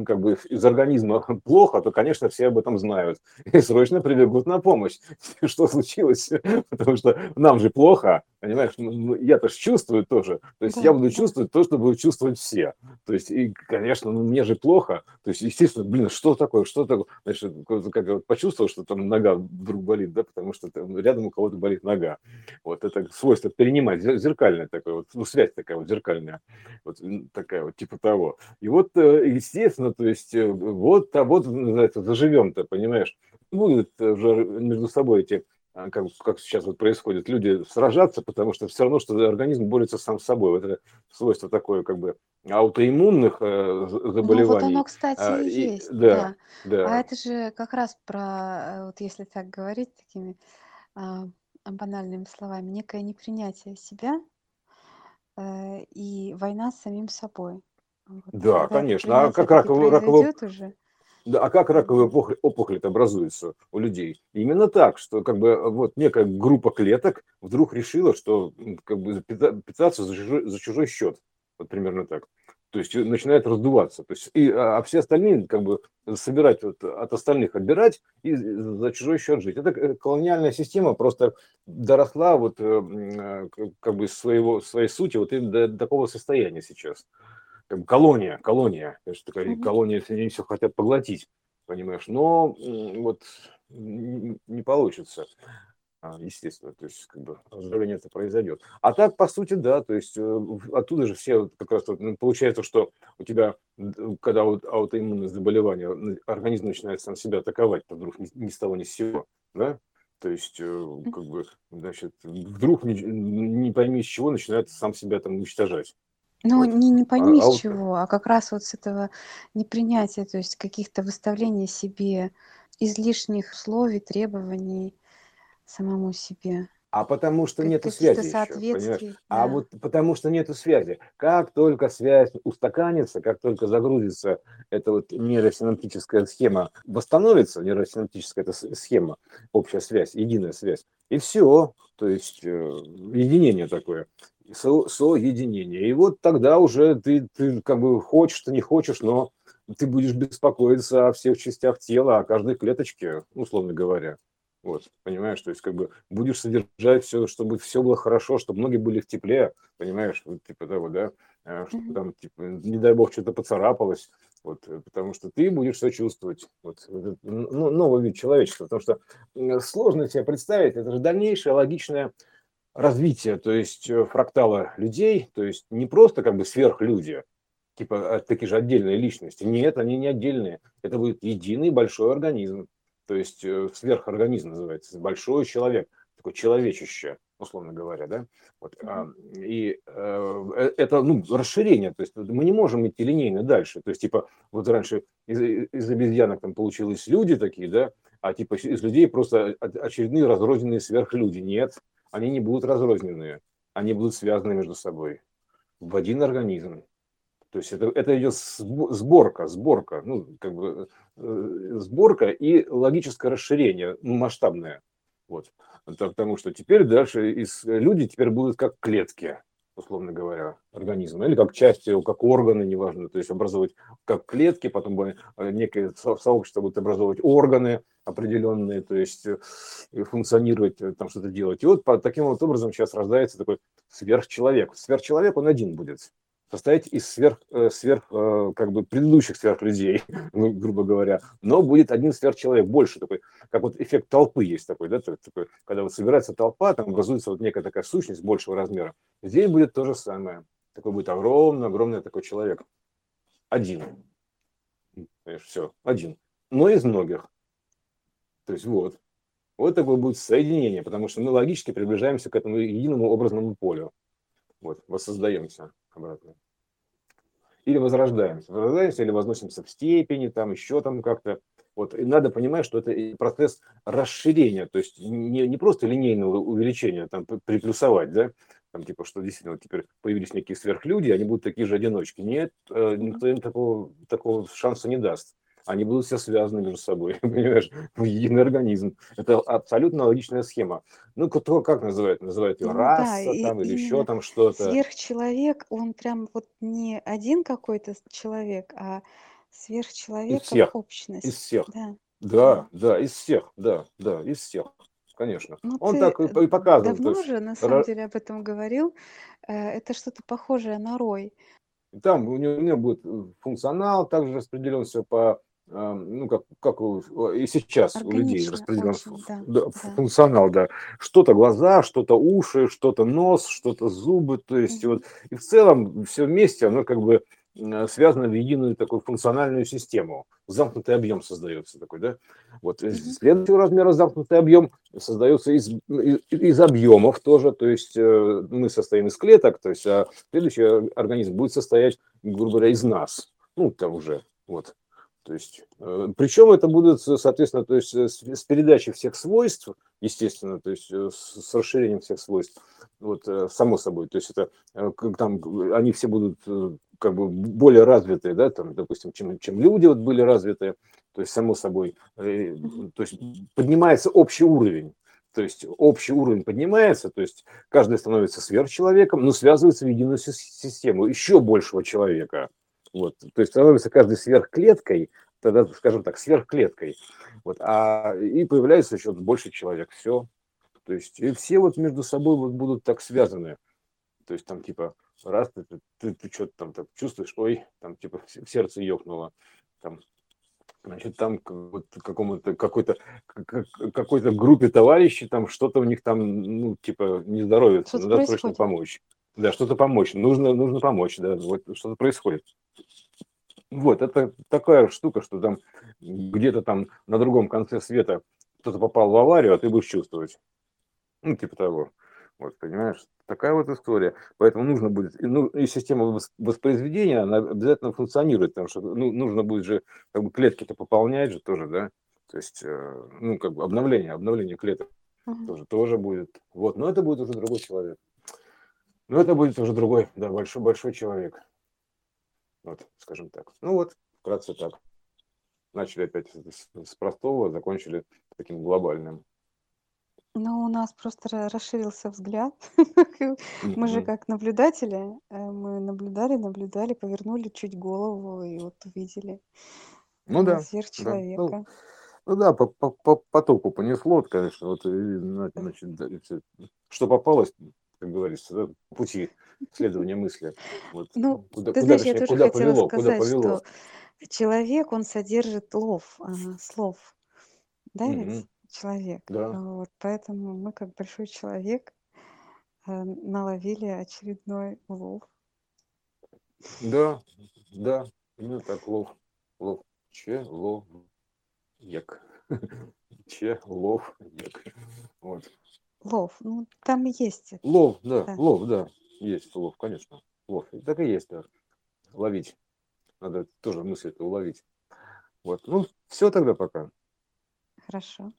как бы, из организма *laughs* плохо, то, конечно, все об этом знают и срочно прибегут на помощь. *laughs* Что случилось? *laughs* Потому что нам же плохо, Понимаешь, ну, ну, я-то ж чувствую тоже. То есть Да, я буду чувствовать то, что будут чувствовать все. То есть, и, конечно, ну, мне же плохо. То есть, естественно, блин, что такое, что такое? Значит, как вот почувствовал, что там нога вдруг болит, да, потому что там рядом у кого-то болит нога. Вот это свойство перенимать, зер- зеркальное такое, вот, ну, связь такая вот зеркальная, вот такая вот, типа того. И вот, э, естественно, то есть, э, вот, а вот, называется, заживем-то, понимаешь? Будут уже между собой эти как, как сейчас вот происходит, люди сражаться, потому что все равно, что организм борется сам с собой. Вот это свойство такое как бы аутоиммунных э, з- Ну, вот заболеваний. оно, кстати, А, и есть, да, да. А да, это же как раз про, э, вот если так говорить такими а, банальными словами, некое непринятие себя э, и война с самим собой. Вот. А да, конечно. А как раковая, произойдет уже, да, а как раковая да. опухоль, это образуется у людей? Именно так, что как бы вот некая группа клеток вдруг решила, что как бы пита- питаться за чужой, за чужой счет. Вот примерно так. То есть э, начинает раздуваться. То есть, и, а а все остальные как бы собирать вот, от остальных отбирать и за чужой счет жить. Это э, колониальная система просто доросла вот э, как бы своего, своей сути вот именно до такого состояния сейчас колония, колония, то есть такая Мгм. колония, они все хотят поглотить, понимаешь, но вот не получится, а, естественно, то есть как бы разрушение это произойдет. А так, по сути, да, то есть э, оттуда же все как раз ну, получается, что у тебя, когда вот аутоиммунное заболевание, организм начинает сам себя атаковать, то вдруг ни, ни с того ни с сего, да, то есть, э, как бы, значит, вдруг не, не пойми с чего начинает сам себя там уничтожать. Ну, Вот. не, не А, пойми а с чего, а как раз вот с этого непринятия, то есть каких-то выставления себе излишних условий, требований самому себе, А потому что как- нету связи еще, А да. вот потому что нету связи. Как только связь устаканится, как только загрузится эта вот нейросинаптическая схема, восстановится нейросинаптическая эта схема, общая связь, единая связь, и все. То есть э, единение такое, со- соединение. И вот тогда уже ты, ты как бы хочешь, ты не хочешь, но ты будешь беспокоиться о всех частях тела, о каждой клеточке, условно говоря. Вот, понимаешь, то есть как бы будешь содержать все, чтобы все было хорошо, чтобы ноги были в тепле, понимаешь, вот типа того, да, э, чтобы там, типа, не дай бог, что-то поцарапалось, вот, э, потому что ты будешь все чувствовать, вот, ну, новый вид человечества, потому что сложно себе представить, это же дальнейшее логичное развитие, то есть э, фрактала людей, то есть не просто как бы сверхлюди, типа а, такие же отдельные личности, нет, они не отдельные, это будет единый большой организм, то есть э, сверхорганизм называется, большой человек, такой человечище, условно говоря, да, вот, а, и э, это, ну, расширение, то есть мы не можем идти линейно дальше, то есть, типа, вот раньше из, из обезьянок там получились люди такие, да, а типа из людей просто очередные разрозненные сверхлюди, нет, они не будут разрозненные, они будут связаны между собой в один организм, то есть это, это идет сбо- сборка, сборка, ну, как бы э, сборка и логическое расширение, ну, масштабное. Вот. Потому что теперь дальше из, люди теперь будут как клетки, условно говоря, организма, или как части, как органы, неважно, то есть образовывать как клетки, потом бы, э, некое со- сообщество будет образовывать органы определенные, то есть э, функционировать, э, там что-то делать. И вот по, таким вот образом сейчас рождается такой сверхчеловек. Сверхчеловек, он один будет состоять из сверх, э, сверх как бы предыдущих сверхлюдей, *laughs* ну, грубо говоря, но будет один сверхчеловек больше такой, как вот эффект толпы есть такой, да, так- такой, когда вот собирается толпа, там образуется вот некая такая сущность большего размера. Здесь будет то же самое. Такой будет огромный, огромный такой человек. Один. Понимаешь, все, один. Но из многих. То есть вот. Вот такое будет соединение, потому что мы логически приближаемся к этому единому образному полю. Вот, воссоздаемся обратно. Или возрождаемся. Возрождаемся или возносимся в степени, там еще там как-то. Вот, и надо понимать, что это процесс расширения, то есть не, не просто линейного увеличения, там приплюсовать, да, там типа, что действительно вот теперь появились некие сверхлюди, они будут такие же одиночки. Нет, э, никто им такого, такого шанса не даст. Они будут все связаны между собой, *laughs* понимаешь, в единый организм. Это абсолютно логичная схема. Ну, кто как называет? Называют ее Ну да, раса и там или еще там что-то. сверхчеловек, он прям вот не один какой-то человек, а Из сверхчеловек как всех, из общность. всех. Да, да. Да, да, из всех, да, да, из всех, конечно. Ну, Он так и, и показывает. давно есть, уже, на самом деле, об этом говорил. Э, это что-то похожее на рой. Там у него, у него будет э, функционал также распределен все по ну, как, как и сейчас у людей распределен да, да, функционал, да. Что-то глаза, что-то уши, что-то нос, что-то зубы, то есть mm-hmm. вот, и в целом все вместе, оно как бы связано в единую такую функциональную систему. Замкнутый объем создается такой, да? Вот mm-hmm. следующего размера замкнутый объем создается из, из, из объемов тоже, то есть э, мы состоим из клеток, то есть а следующий организм будет состоять, грубо говоря, из нас, ну, там уже, вот. То есть, э, причем это будет, соответственно, то есть с, с передачей всех свойств, естественно, то есть с, расширением всех свойств, вот само собой, то есть это там они все будут как бы более развитые, да, там, допустим, чем, чем люди вот были развитые, то есть само собой, э, то есть поднимается общий уровень, то есть общий уровень поднимается, то есть каждый становится сверхчеловеком, но связывается в единую систему еще большего человека. Вот, то есть становится каждый сверхклеткой, тогда, скажем так, сверхклеткой. Вот, а, и появляется еще больше человек. Все. То есть и все вот между собой вот будут так связаны. То есть там типа раз ты, ты, ты, ты что-то там так чувствуешь, ой, там типа в сердце ёкнуло, там, значит, там вот какому-то какой-то какой-то группе товарищей там что-то у них там, ну, типа не здоровится, надо происходит? срочно помочь. Да, что-то помочь, нужно, нужно помочь, да, вот что-то происходит. Вот, это такая штука, что там где-то там на другом конце света кто-то попал в аварию, а ты будешь чувствовать. Ну, типа того. Вот, понимаешь? Такая вот история. Поэтому нужно будет, ну, и система воспроизведения, она обязательно функционирует, потому что ну, нужно будет же как бы клетки-то пополнять же тоже, да, то есть, э, ну, как бы обновление, обновление клеток uh-huh. тоже, тоже будет. Вот, но это будет уже другой человек. Но это будет уже другой, да, большой, большой человек. Вот, скажем так. Ну вот, вкратце так. Начали опять с простого, закончили таким глобальным. Ну, у нас просто расширился взгляд. *laughs* Мы же как наблюдатели, э, мы наблюдали, наблюдали, повернули чуть голову и вот увидели Ну да, да. Ну, сверхчеловека. ну да, по, по, по потоку понесло, конечно, вот, и, значит, что попалось, как говорится, да, пути следования мысли. Вот. Ну, куда, ты куда, знаешь, я тоже хотела повело, сказать, повело. что человек, он содержит лов, ага, слов. Да, ведь? человек. Да. Вот, поэтому мы, как большой человек, э, наловили очередной улов. Да, да, именно так, лов. Лов. Че, лов, ек. *laughs* Че, лов, ек. Вот. Лов, ну там есть. Лов, да, да, лов, да, есть лов, конечно. Лов, так и есть, да. Ловить. Надо тоже мысль это уловить. Вот, ну, все тогда пока. Хорошо.